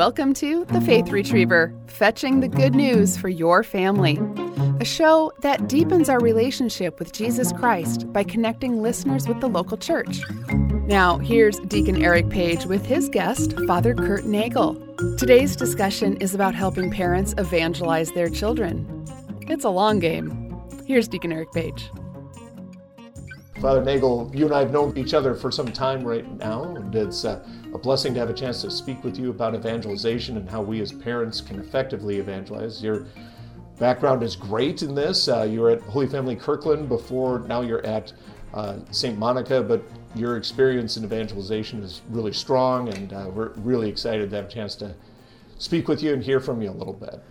Welcome to The Faith Retriever, fetching the good news for your family. A show that deepens our relationship with Jesus Christ by connecting listeners with the local church. Now, here's Deacon Eric Page with his guest, Father Kurt Nagel. Today's discussion is about helping parents evangelize their children. It's a long game. Here's Deacon Eric Page. Father Nagel, you and I have known each other for some time right now, and it's uh, a blessing to have a chance to speak with you about evangelization and how we as parents can effectively evangelize. Your background is great in this. Uh, you were at Holy Family Kirkland before, now you're at uh, St. Monica, but your experience in evangelization is really strong, and uh, we're really excited to have a chance to speak with you and hear from you a little bit.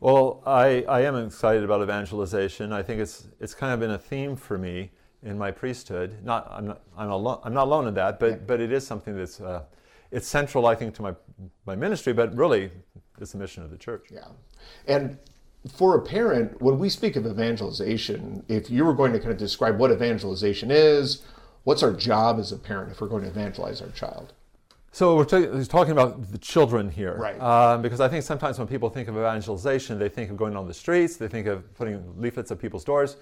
Well, I, I am excited about evangelization. I think it's, it's kind of been a theme for me in my priesthood. Not, I'm, not, I'm, alone, I'm not alone in that, but, yeah. but it is something that's uh, it's central, I think, to my, my ministry, but really it's the mission of the church. Yeah. And for a parent, when we speak of evangelization, if you were going to kind of describe what evangelization is, what's our job as a parent if we're going to evangelize our child? So we're t- talking about the children here, right? Um, because I think sometimes when people think of evangelization, they think of going on the streets, they think of putting leaflets at people's doors,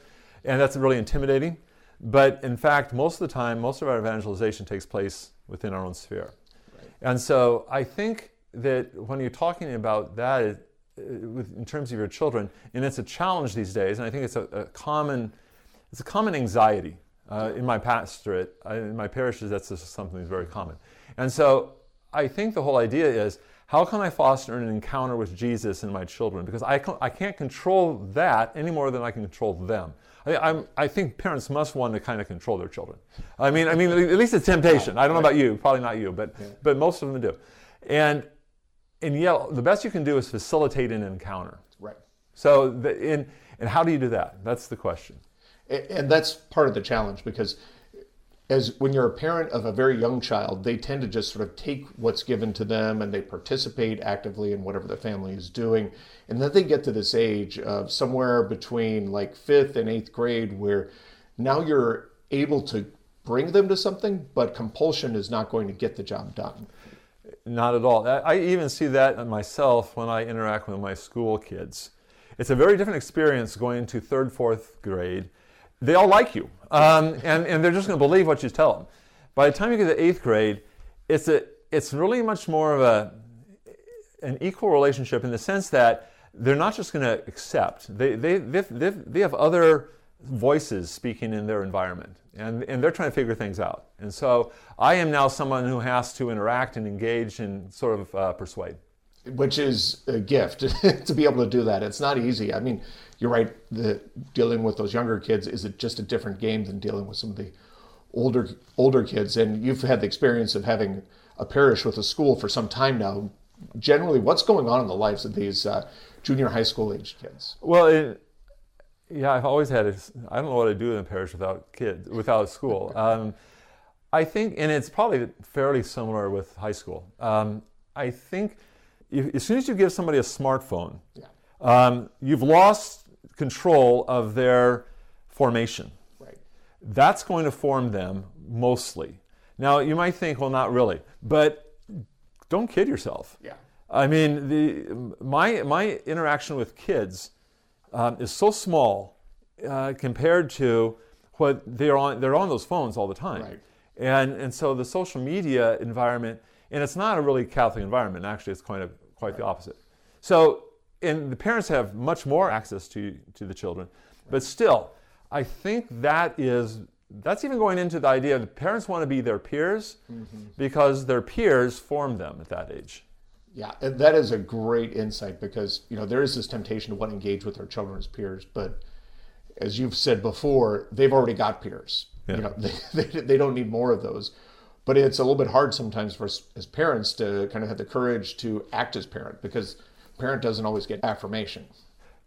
and that's really intimidating. But in fact, most of the time, most of our evangelization takes place within our own sphere. Right. And so I think that when you're talking about that uh, in terms of your children, and it's a challenge these days, and I think it's a, a common, it's a common anxiety uh, in my pastorate, uh, in my parishes. That's something that's very common. And so I think the whole idea is how can I foster an encounter with Jesus in my children? Because I, I can't control that any more than I can control them. I, I, think parents must want to kind of control their children. I mean, I mean, at least it's temptation. I don't know about you, probably not you, but yeah. but most of them do. And and yet, the best you can do is facilitate an encounter. Right. So, the, in, and how do you do that? That's the question. And, and that's part of the challenge because as when you're a parent of a very young child, they tend to just sort of take what's given to them and they participate actively in whatever the family is doing. And then they get to this age of somewhere between like fifth and eighth grade where now you're able to bring them to something, but compulsion is not going to get the job done. Not at all. I even see that myself when I interact with my school kids. It's a very different experience going to third, fourth grade they all like you, um, and, and they're just going to believe what you tell them. By the time you get to eighth grade, it's, a, it's really much more of a, an equal relationship in the sense that they're not just going to accept, they, they, they, they have other voices speaking in their environment, and, and they're trying to figure things out. And so I am now someone who has to interact and engage and sort of uh, persuade. Which is a gift to be able to do that. It's not easy. I mean, you're right. The dealing with those younger kids is it just a different game than dealing with some of the older older kids. And you've had the experience of having a parish with a school for some time now. Generally, what's going on in the lives of these uh, junior high school age kids? Well, it, yeah, I've always had. I don't know what I'd do in a parish without kids, without school. Um, I think, and it's probably fairly similar with high school. Um, I think if, as soon as you give somebody a smartphone, yeah. um, you've lost control of their formation. Right. That's going to form them mostly. Now, you might think, well, not really, but don't kid yourself. Yeah. I mean, the, my, my interaction with kids um, is so small uh, compared to what they're on, they're on those phones all the time. Right. And, and so the social media environment, and it's not a really Catholic environment, actually, it's kind of quite right. the opposite. So and the parents have much more access to, to the children. But still, I think that is that's even going into the idea that parents want to be their peers mm-hmm. because their peers form them at that age. Yeah, that is a great insight because you know there is this temptation to want to engage with their children as peers, but as you've said before, they've already got peers. Yeah. You know, they, they, they don't need more of those. But it's a little bit hard sometimes for us as parents to kind of have the courage to act as parent because parent doesn't always get affirmation.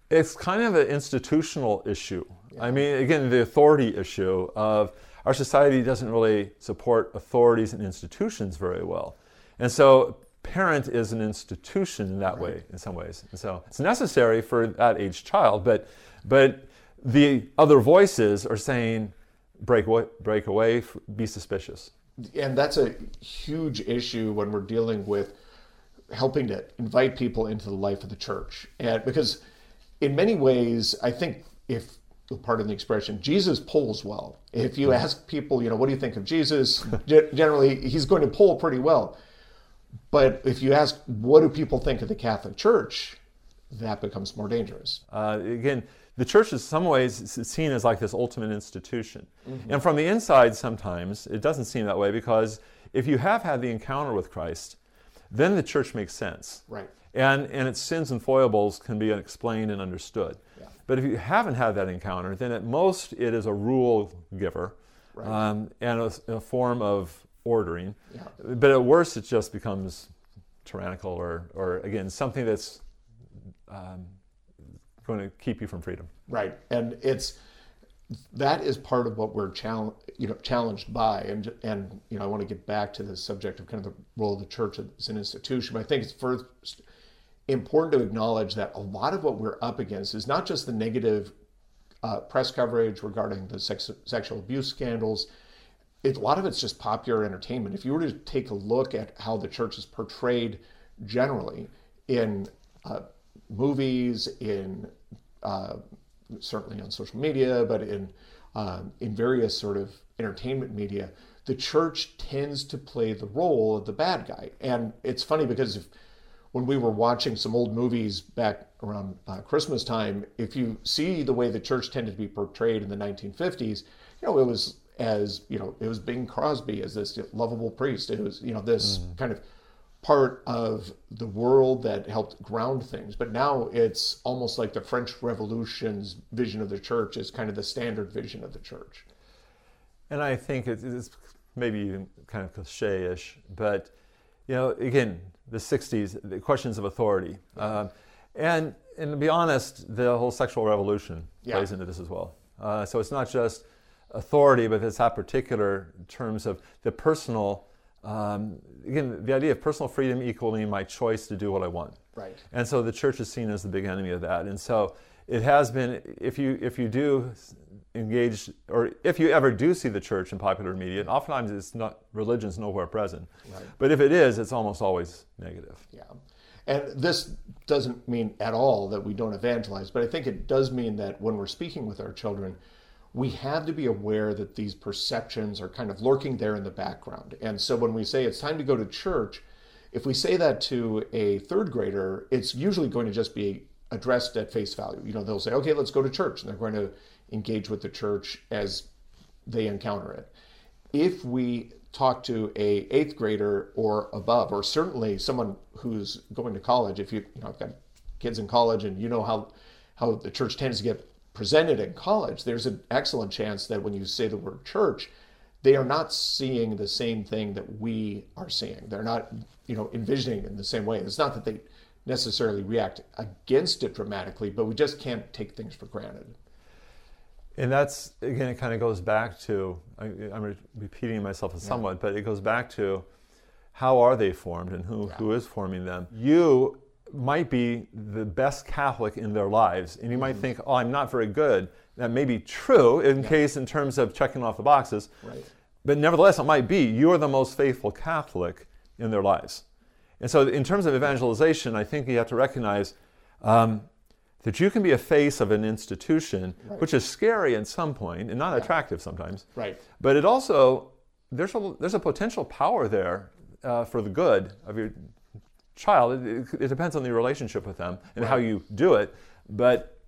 It's kind of an institutional issue. Yeah. I mean, again, the authority issue of our society doesn't really support authorities and institutions very well. And so, parent is an institution in that right. way, in some ways. And so, it's necessary for that age child, but, but the other voices are saying, break away, break away, be suspicious. And that's a huge issue when we're dealing with helping to invite people into the life of the church. And because in many ways, I think if pardon the expression, Jesus polls well. If you ask people, you know, what do you think of Jesus? Generally, he's going to poll pretty well. But if you ask, what do people think of the Catholic Church? That becomes more dangerous. Uh, again, the church is some ways seen as like this ultimate institution. Mm-hmm. And from the inside, sometimes it doesn't seem that way because if you have had the encounter with Christ, then the church makes sense. Right. And, and its sins and foibles can be explained and understood. Yeah. But if you haven't had that encounter, then at most it is a rule giver right. um, and a, a, form of ordering. Yeah. But at worst, it just becomes tyrannical or, or again, something that's um, going to keep you from freedom. Right. And it's that is part of what we're challenge, you know, challenged by. And, and, you know, I want to get back to the subject of kind of the role of the church as an institution. But I think it's first important to acknowledge that a lot of what we're up against is not just the negative uh, press coverage regarding the sex, sexual abuse scandals. It, a lot of it's just popular entertainment. If you were to take a look at how the church is portrayed generally in uh, movies, in uh, certainly on social media, but in um, in various sort of entertainment media, the church tends to play the role of the bad guy. And it's funny because if when we were watching some old movies back around uh, Christmas time, if you see the way the church tended to be portrayed in the 1950s, you know, it was as, you know, it was Bing Crosby as this lovable priest. It was, you know, this mm. kind of part of the world that helped ground things. But now it's almost like the French Revolution's vision of the church is kind of the standard vision of the church. And I think it's maybe even kind of cliche ish, but, you know, again, the 60s, the questions of authority. Uh, and, and to be honest, the whole sexual revolution yeah. plays into this as well. Uh, so it's not just authority, but it's that particular terms of the personal, um, again, the idea of personal freedom equaling my choice to do what I want. Right. And so the church is seen as the big enemy of that. And so it has been, if you, if you do engage, or if you ever do see the church in popular media, and oftentimes it's not religion's nowhere present. Right. But if it is, it's almost always negative. Yeah. And this doesn't mean at all that we don't evangelize, but I think it does mean that when we're speaking with our children, we have to be aware that these perceptions are kind of lurking there in the background. And so when we say it's time to go to church, if we say that to a third grader, it's usually going to just be addressed at face value. You know, they'll say, okay, let's go to church. And they're going to engage with the church as they encounter it. If we talk to a eighth grader or above, or certainly someone who's going to college, if you, you know, I've got kids in college and you know how, how the church tends to get presented in college, there's an excellent chance that when you say the word church, they are not seeing the same thing that we are seeing. They're not, you know, envisioning it in the same way. It's not that they necessarily react against it dramatically, but we just can't take things for granted. And that's, again, it kind of goes back to, I, am repeating myself somewhat, yeah. but it goes back to how are they formed and who, yeah. who is forming them. You might be the best Catholic in their lives, and you might mm-hmm. think, oh, I'm not very good. That may be true in yeah. case, in terms of checking off the boxes. Right. But nevertheless, it might be you're the most faithful Catholic in their lives. And so, in terms of evangelization, I think you have to recognize um, that you can be a face of an institution, right. which is scary at some point and not yeah. attractive sometimes. Right. But it also there's a there's a potential power there uh, for the good of your child. It, it, depends on the relationship with them and right. how you do it, but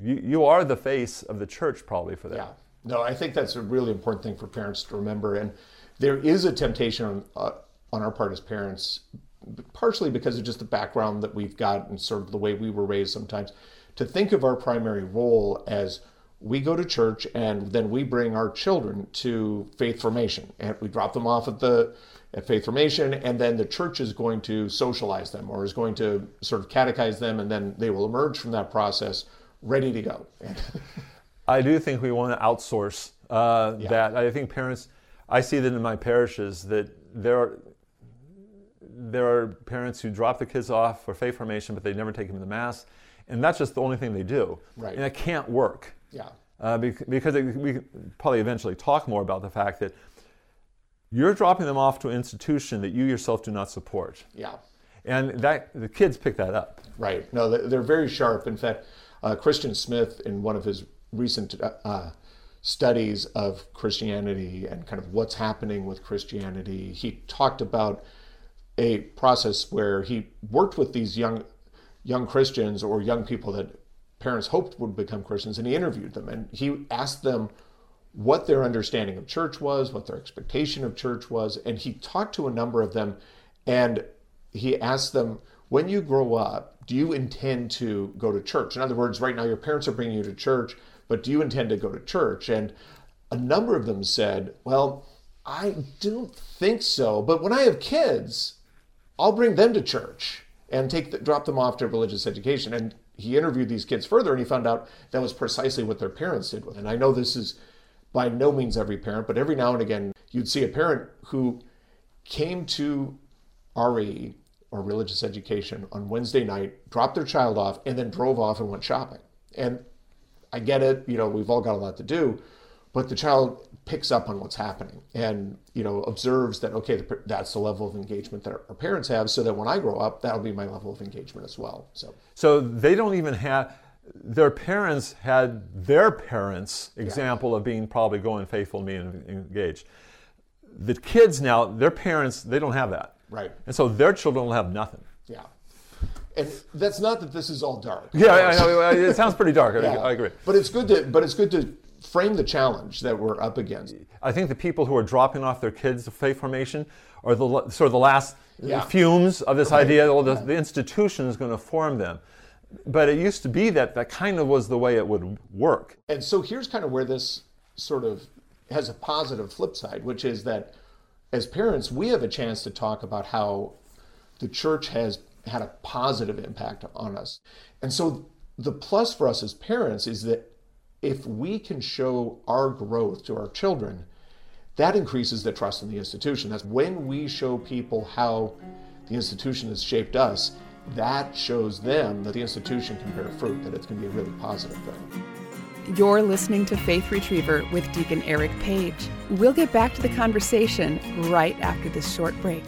you, you are the face of the church probably for them. Yeah. No, I think that's a really important thing for parents to remember. And there is a temptation on, uh, on our part as parents, partially because of just the background that we've got and sort of the way we were raised sometimes, to think of our primary role as we go to church and then we bring our children to faith formation and we drop them off at the at faith formation and then the church is going to socialize them or is going to sort of catechize them and then they will emerge from that process ready to go i do think we want to outsource uh, yeah. that i think parents i see that in my parishes that there are there are parents who drop the kids off for faith formation, but they never take them to mass, and that's just the only thing they do. Right. And it can't work. Yeah. Uh, because it, we probably eventually talk more about the fact that you're dropping them off to an institution that you yourself do not support. Yeah. And that the kids pick that up. Right. No, they're very sharp. In fact, uh, Christian Smith, in one of his recent uh, uh, studies of Christianity and kind of what's happening with Christianity, he talked about a process where he worked with these young young Christians or young people that parents hoped would become Christians, and he interviewed them and he asked them what their understanding of church was, what their expectation of church was, and he talked to a number of them and he asked them, when you grow up, do you intend to go to church? In other words, right now your parents are bringing you to church, but do you intend to go to church? And a number of them said, well, I don't think so, but when I have kids, I'll bring them to church and take the, drop them off to religious education. And he interviewed these kids further, and he found out that was precisely what their parents did. With. And I know this is by no means every parent, but every now and again you'd see a parent who came to RE or religious education on Wednesday night, dropped their child off, and then drove off and went shopping. And I get it, you know, we've all got a lot to do, but the child picks up on what's happening and, you know, observes that, okay, that's the level of engagement that our parents have, so that when I grow up, that'll be my level of engagement as well. So, so they don't even have, their parents had their parents' example yeah. of being probably going faithful to me and engaged. The kids now, their parents, they don't have that. Right. And so their children will have nothing. Yeah. And that's not that this is all dark. Yeah, I know. it sounds pretty dark. yeah. I agree. But it's good to but it's good to frame the challenge that we're up against. I think the people who are dropping off their kids to faith formation are the sort of the last yeah. fumes of this right. idea. Well, the, the institution is going to form them. But it used to be that that kind of was the way it would work. And so here's kind of where this sort of has a positive flip side, which is that as parents, we have a chance to talk about how the church has had a positive impact on us. And so the plus for us as parents is that if we can show our growth to our children, that increases the trust in the institution. That's when we show people how the institution has shaped us, that shows them that the institution can bear fruit, that it's going to be a really positive thing. You're listening to Faith Retriever with Deacon Eric Page. We'll get back to the conversation right after this short break.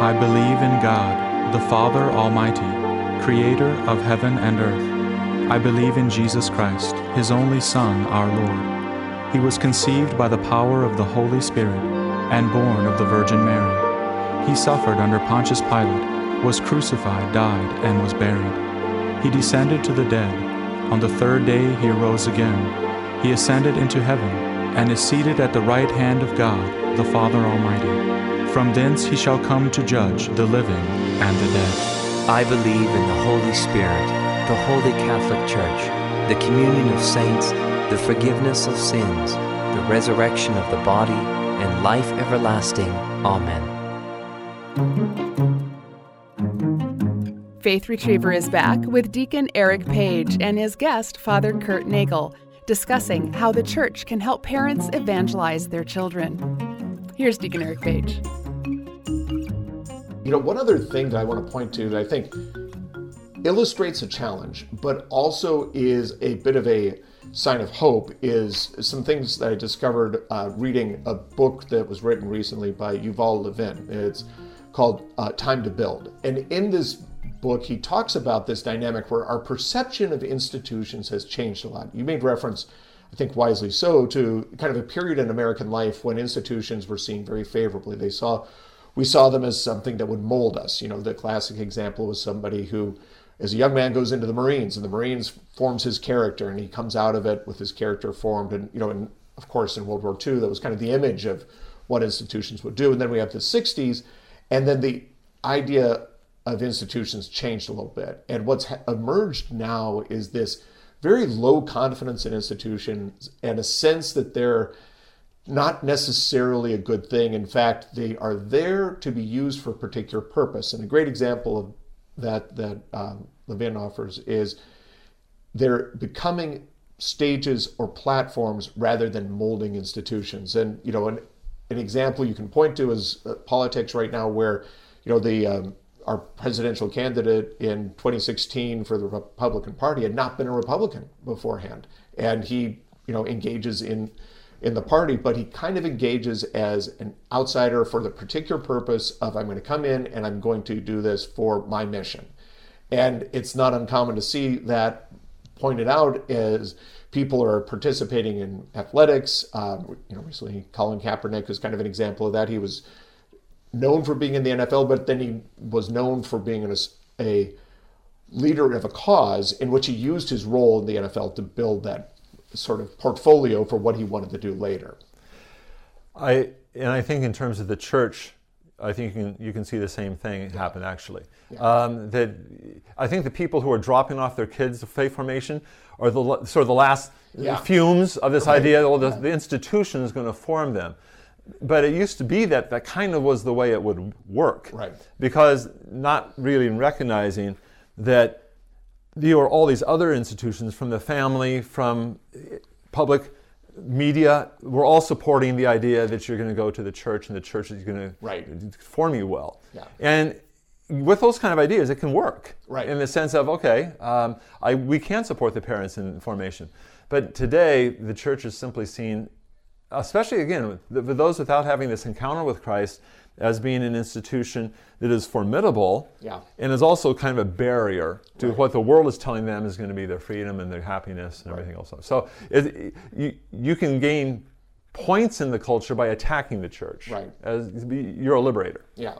I believe in God, the Father Almighty, creator of heaven and earth. I believe in Jesus Christ, his only Son, our Lord. He was conceived by the power of the Holy Spirit and born of the Virgin Mary. He suffered under Pontius Pilate, was crucified, died, and was buried. He descended to the dead. On the third day he arose again. He ascended into heaven, and is seated at the right hand of God, the Father Almighty. From thence he shall come to judge the living and the dead. I believe in the Holy Spirit, the Holy Catholic Church, the communion of saints, the forgiveness of sins, the resurrection of the body, and life everlasting. Amen. Faith Retriever is back with Deacon Eric Page and his guest, Father Kurt Nagel, discussing how the church can help parents evangelize their children. Here's Deacon Eric Page. You know, one other thing that I want to point to that I think illustrates a challenge, but also is a bit of a sign of hope is some things that I discovered uh, reading a book that was written recently by Yuval Levin. It's called uh, Time to Build. And in this book, he talks about this dynamic where our perception of institutions has changed a lot. You made reference, I think wisely so, to kind of a period in American life when institutions were seen very favorably. They saw, we saw them as something that would mold us. You know, the classic example was somebody who, as a young man, goes into the Marines, and the Marines forms his character, and he comes out of it with his character formed. And you know, and of course, in World War II, that was kind of the image of what institutions would do. And then we have the '60s, and then the idea of institutions changed a little bit. And what's emerged now is this very low confidence in institutions and a sense that they're not necessarily a good thing. In fact, they are there to be used for a particular purpose. And a great example of that that um, Levin offers is they're becoming stages or platforms rather than molding institutions. And you know, an, an example you can point to is uh, politics right now, where you know the um, our presidential candidate in 2016 for the Republican Party had not been a Republican beforehand, and he, you know, engages in in the party, but he kind of engages as an outsider for the particular purpose of I'm going to come in and I'm going to do this for my mission. And it's not uncommon to see that pointed out as people are participating in athletics. Um, you know, recently Colin Kaepernick is kind of an example of that. He was known for being in the NFL, but then he was known for being a, a leader of a cause in which he used his role in the NFL to build that sort of portfolio for what he wanted to do later. I and I think in terms of the church, I think you can, you can see the same thing happen actually. Yeah. Um, that I think the people who are dropping off their kids to faith formation are the sort of the last yeah. fumes of this right. idea. Well, the, the institution is going to form them but it used to be that that kind of was the way it would work. Right. Because not really recognizing that there were all these other institutions from the family, from public media, we're all supporting the idea that you're going to go to the church and the church is going to right. form you well. Yeah. And with those kind of ideas, it can work. Right. In the sense of, okay, um, I, we can support the parents in formation. But today, the church is simply seen especially again, for those without having this encounter with Christ, as being an institution that is formidable yeah. and is also kind of a barrier to right. what the world is telling them is going to be their freedom and their happiness and right. everything else. So it, you, you can gain points in the culture by attacking the church. Right. As you're a liberator. Yeah.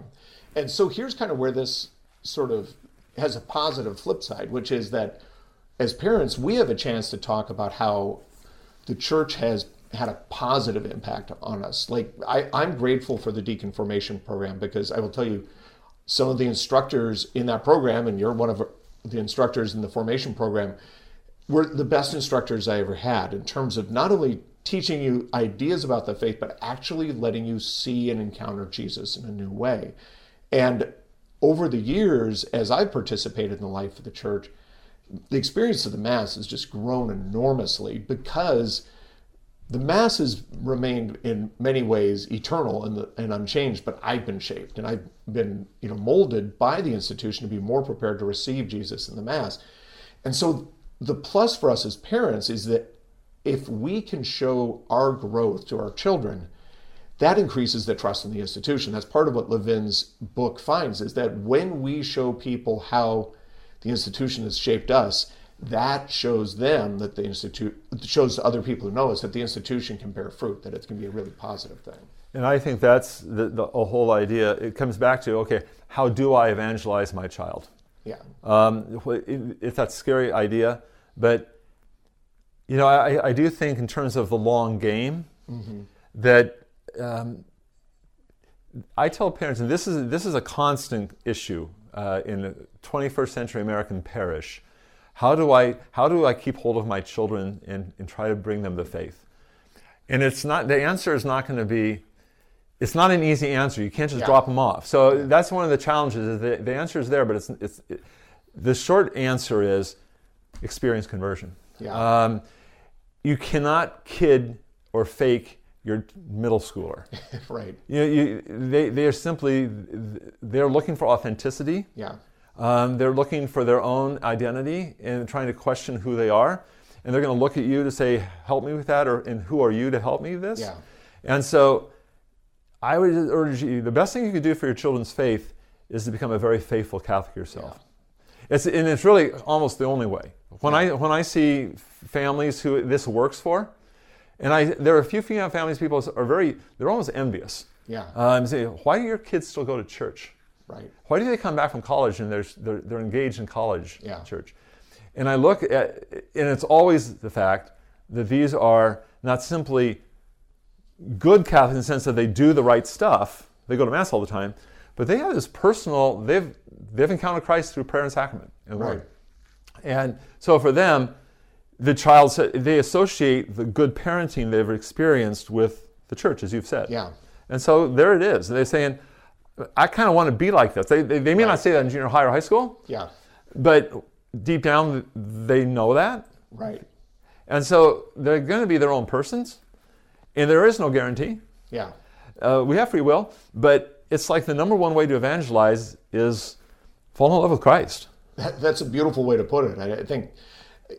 And so here's kind of where this sort of has a positive flip side, which is that as parents, we have a chance to talk about how the church has had a positive impact on us. Like I, I'm grateful for the deacon formation program because I will tell you, some of the instructors in that program, and you're one of the instructors in the formation program, were the best instructors I ever had in terms of not only teaching you ideas about the faith, but actually letting you see and encounter Jesus in a new way. And over the years, as I've participated in the life of the church, the experience of the Mass has just grown enormously because the mass has remained in many ways eternal and, the, and, unchanged, but I've been shaped and I've been you know molded by the institution to be more prepared to receive Jesus in the mass. And so the plus for us as parents is that if we can show our growth to our children, that increases the trust in the institution. That's part of what Levin's book finds is that when we show people how the institution has shaped us, that shows them that the institute shows other people who know us that the institution can bear fruit, that it can be a really positive thing. And I think that's the, the whole idea. It comes back to okay, how do I evangelize my child? Yeah. Um, if that's a scary idea, but you know, I, I do think in terms of the long game mm-hmm. that um, I tell parents, and this is this is a constant issue uh, in the 21st century American parish how do I, how do I keep hold of my children and, and try to bring them to faith? And it's not, the answer is not going to be, it's not an easy answer. You can't just yeah. drop them off. So that's one of the challenges. Is the, the answer is there, but it's, it's it, the short answer is experience conversion. Yeah. Um, you cannot kid or fake your middle schooler. right. You, you, they, they are simply, they're looking for authenticity. Yeah. Um, they're looking for their own identity and trying to question who they are. And they're going to look at you to say, help me with that, or and who are you to help me with this? Yeah. And so I would urge you, the best thing you could do for your children's faith is to become a very faithful Catholic yourself. Yeah. It's, and it's really almost the only way. When. I, when I see families who this works for, and I, there are a few female families people are very, they're almost envious. Yeah. Um, say, why do your kids still go to church? Right. Why do they come back from college and they're, they're, they're engaged in college yeah. church? And I look at, and it's always the fact that these are not simply good Catholics in the sense that they do the right stuff, they go to Mass all the time, but they have this personal, they've, they've encountered Christ through prayer and sacrament and right. word. And so for them, the child, they associate the good parenting they've experienced with the church, as you've said. Yeah. And so there it is. They're saying, I kind of want to be like this. They, they, they may right. not say that in junior high or high school. Yeah. But deep down, they know that. Right. And so they're going to be their own persons, and there is no guarantee. Yeah. Uh, we have free will, but it's like the number one way to evangelize is fall in love with Christ. That, that's a beautiful way to put it. I, I think,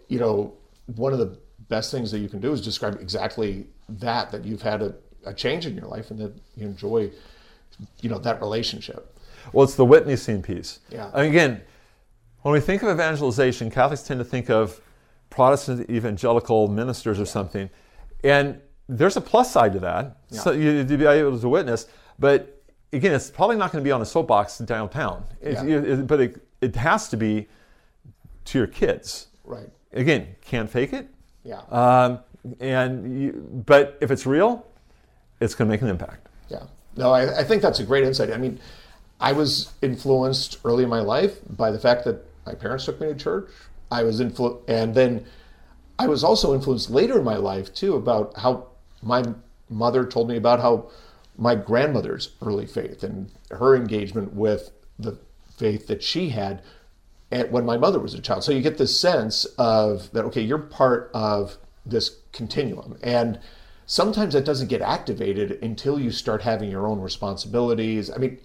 you know, one of the best things that you can do is describe exactly that that you've had a, a change in your life and that you enjoy, you know, that relationship. Well, it's the witnessing piece. Yeah. And again, when we think of evangelization, Catholics tend to think of Protestant evangelical ministers or something, and there's a plus side to that. Yeah. So you to be able to witness, but again, it's probably not going to be on a soapbox downtown. It- Yeah. it- it- but it, it has to be to your kids. Right. Again, can't fake it. Yeah. Um, and you, but if it's real, it's going to make an impact. Yeah. No, I, I think that's a great insight. I mean, I was influenced early in my life by the fact that my parents took me to church. I was influ- and then I was also influenced later in my life too about how my mother told me about how my grandmother's early faith and her engagement with the faith that she had and when my mother was a child. So you get this sense of that, okay, you're part of this continuum. And sometimes that doesn't get activated until you start having your own responsibilities. I mean,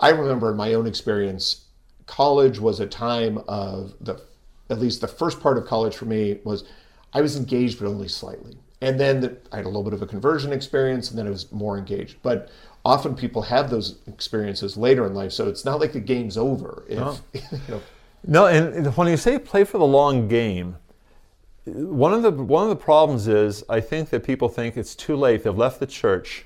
I remember in my own experience, college was a time of the, at least the first part of college for me was I was engaged, but only slightly. And then the, I had a little bit of a conversion experience, and then I was more engaged. But often people have those experiences later in life, so it's not like the game's over. If, you know, No, and when you say play for the long game, one of the one of the problems is I think that people think it's too late. They've left the church.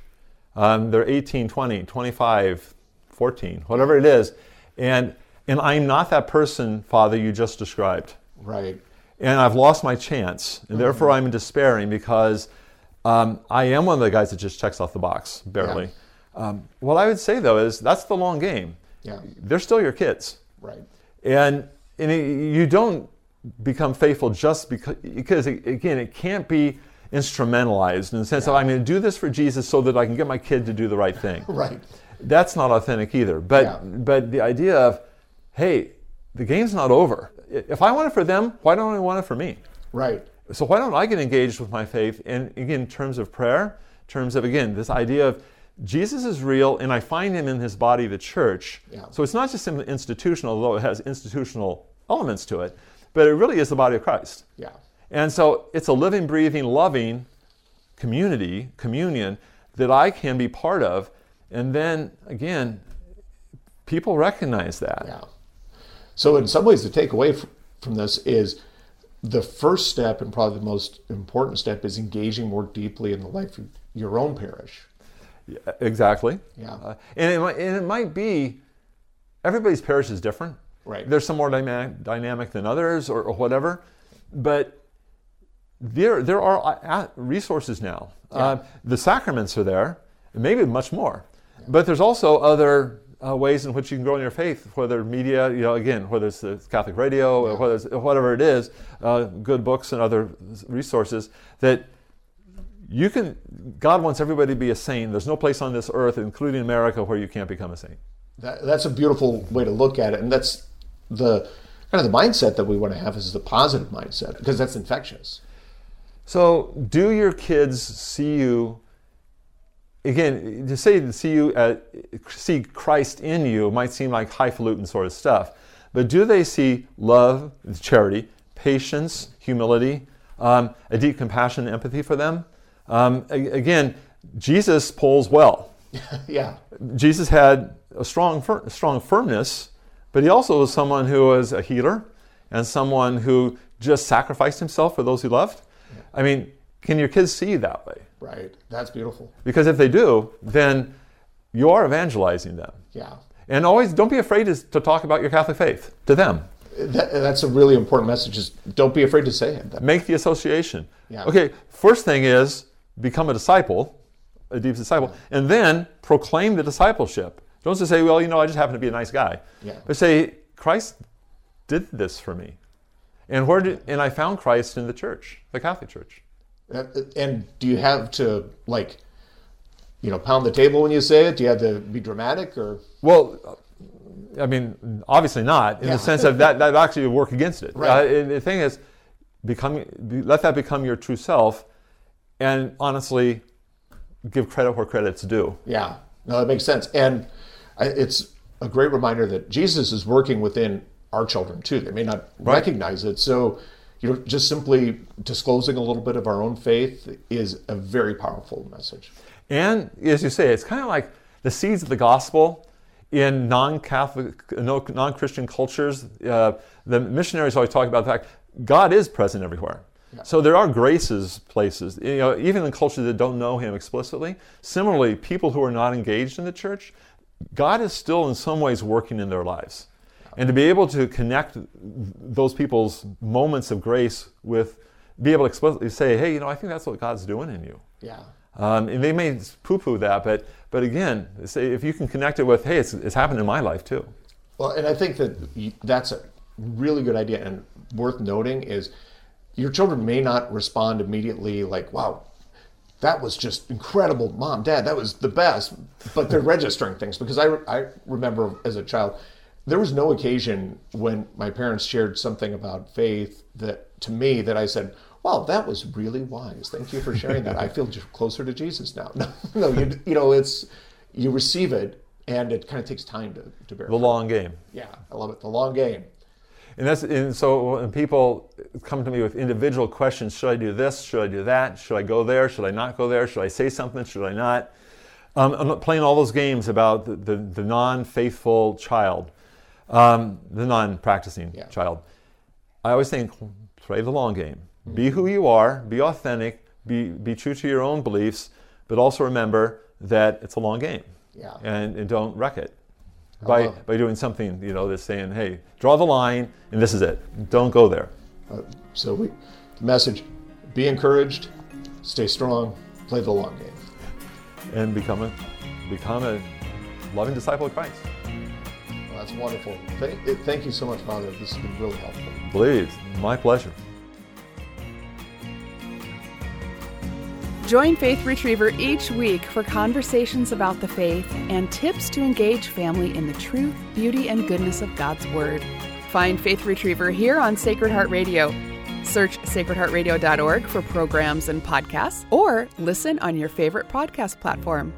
Um, they're 18, 20, 25, 14, whatever it is, and and I'm not that person, Father, you just described. right. and I've lost my chance, and therefore I'm despairing because um, I am one of the guys that just checks off the box barely. Um, what I would say though is that's the long game. Yeah. They're still your kids, Right. and and it- you don't become faithful just because because again it can't be instrumentalized in the sense of I'm going to do this for Jesus so that I can get my kid to do the right thing. Right. That's not authentic either. But Yeah. but the idea of hey, the game's not over. If I want it for them, why don't I want it for me? Right. So why don't I get engaged with my faith? And again, in terms of prayer, in terms of again this idea of Jesus is real, and I find Him in His body, the church. Yeah. So it's not just institutional, although it has institutional elements to it, but it really is the body of Christ. Yeah. And so it's a living, breathing, loving community, communion that I can be part of. And then again, people recognize that. Yeah. So, in some ways, the takeaway from this is the first step, and probably the most important step, is engaging more deeply in the life of your own parish. Yeah, Exactly. Yeah. Uh, and, it might, and it might be everybody's parish is different. Right. There's some more dynamic, dynamic than others or, or whatever. But there, there are resources now. Uh, the sacraments are there, maybe much more. But there's also other uh, ways in which you can grow in your faith, whether media, you know, again, whether it's the Catholic radio, or whether it's, whatever it is, uh, good books and other resources that you can. God wants everybody to be a saint. There's no place on this earth, including America, where you can't become a saint. That, that's a beautiful way to look at it, and that's the kind of the mindset that we want to have is the positive mindset because that's infectious. So, do your kids see you? Again, to say to see you, uh, see Christ in you might seem like highfalutin sort of stuff, but do they see love, charity, patience, humility, um, a deep compassion, and empathy for them? Um, again, Jesus pulls well. yeah. Jesus had a strong, fir- strong firmness, but he also was someone who was a healer and someone who just sacrificed himself for those he loved. I mean, can your kids see you that way? Right. That's beautiful. Because if they do, then you are evangelizing them. Yeah. And always don't be afraid to, talk about your Catholic faith to them. That, that's a really important message. Is don't be afraid to say it. Make the association. Yeah. Okay, first thing is become a disciple, a deep disciple, and then proclaim the discipleship. Don't just say, well, you know, I just happen to be a nice guy. Yeah. But say, Christ did this for me. And where did and I found Christ in the church, the Catholic Church. And do you have to like, you know, pound the table when you say it? Do you have to be dramatic or? Well, I mean, obviously not in Yeah. the sense of that that actually would work against it. Right. Uh, the thing is, become let that become your true self, and honestly, give credit where credit's due. Yeah, no, that makes sense. And it's a great reminder that Jesus is working within our children too. They may not recognize it. So you know, just simply disclosing a little bit of our own faith is a very powerful message. And as you say, it's kind of like the seeds of the gospel in non-Catholic, non-Christian cultures. Uh, the missionaries always talk about the fact God is present everywhere. Yeah. So there are graces places, you know, even in cultures that don't know Him explicitly. Similarly, people who are not engaged in the church, God is still in some ways working in their lives. And to be able to connect those people's moments of grace with, be able to explicitly say, hey, you know, I think that's what God's doing in you. Yeah. Um, and they may poo-poo that, but but again, say if you can connect it with, hey, it's, it's happened in my life too. Well, and I think that that's a really good idea and worth noting is your children may not respond immediately like, wow, that was just incredible, mom, dad, that was the best. But they're registering things because I, I remember as a child, there was no occasion when my parents shared something about faith that to me that I said, "Wow, that was really wise. Thank you for sharing that. I feel closer to Jesus now." No, no, you, you know, it's you receive it, and it kind of takes time to, to bear. The long game. Yeah, I love it. The long game. And that's and so when people come to me with individual questions, should I do this? Should I do that? Should I go there? Should I not go there? Should I say something? Should I not? Um, I'm playing all those games about the, the, the non-faithful child um, the non practicing yeah. child. I always think play the long game. Mm-hmm. Be who you are, be authentic, be, be true to your own beliefs, but also remember that it's a long game. Yeah. And, and don't wreck it by, by doing something, you know, that's saying, hey, draw the line and this is it. Don't go there. Uh, so we, the message, be encouraged, stay strong, play the long game. And become a, become a loving disciple of Christ. That's wonderful. Thank, thank you so much, Father. This has been really helpful. Please, my pleasure. Join Faith Retriever each week for conversations about the faith and tips to engage family in the truth, beauty, and goodness of God's Word. Find Faith Retriever here on Sacred Heart Radio. Search sacredheartradio.org for programs and podcasts, or listen on your favorite podcast platform.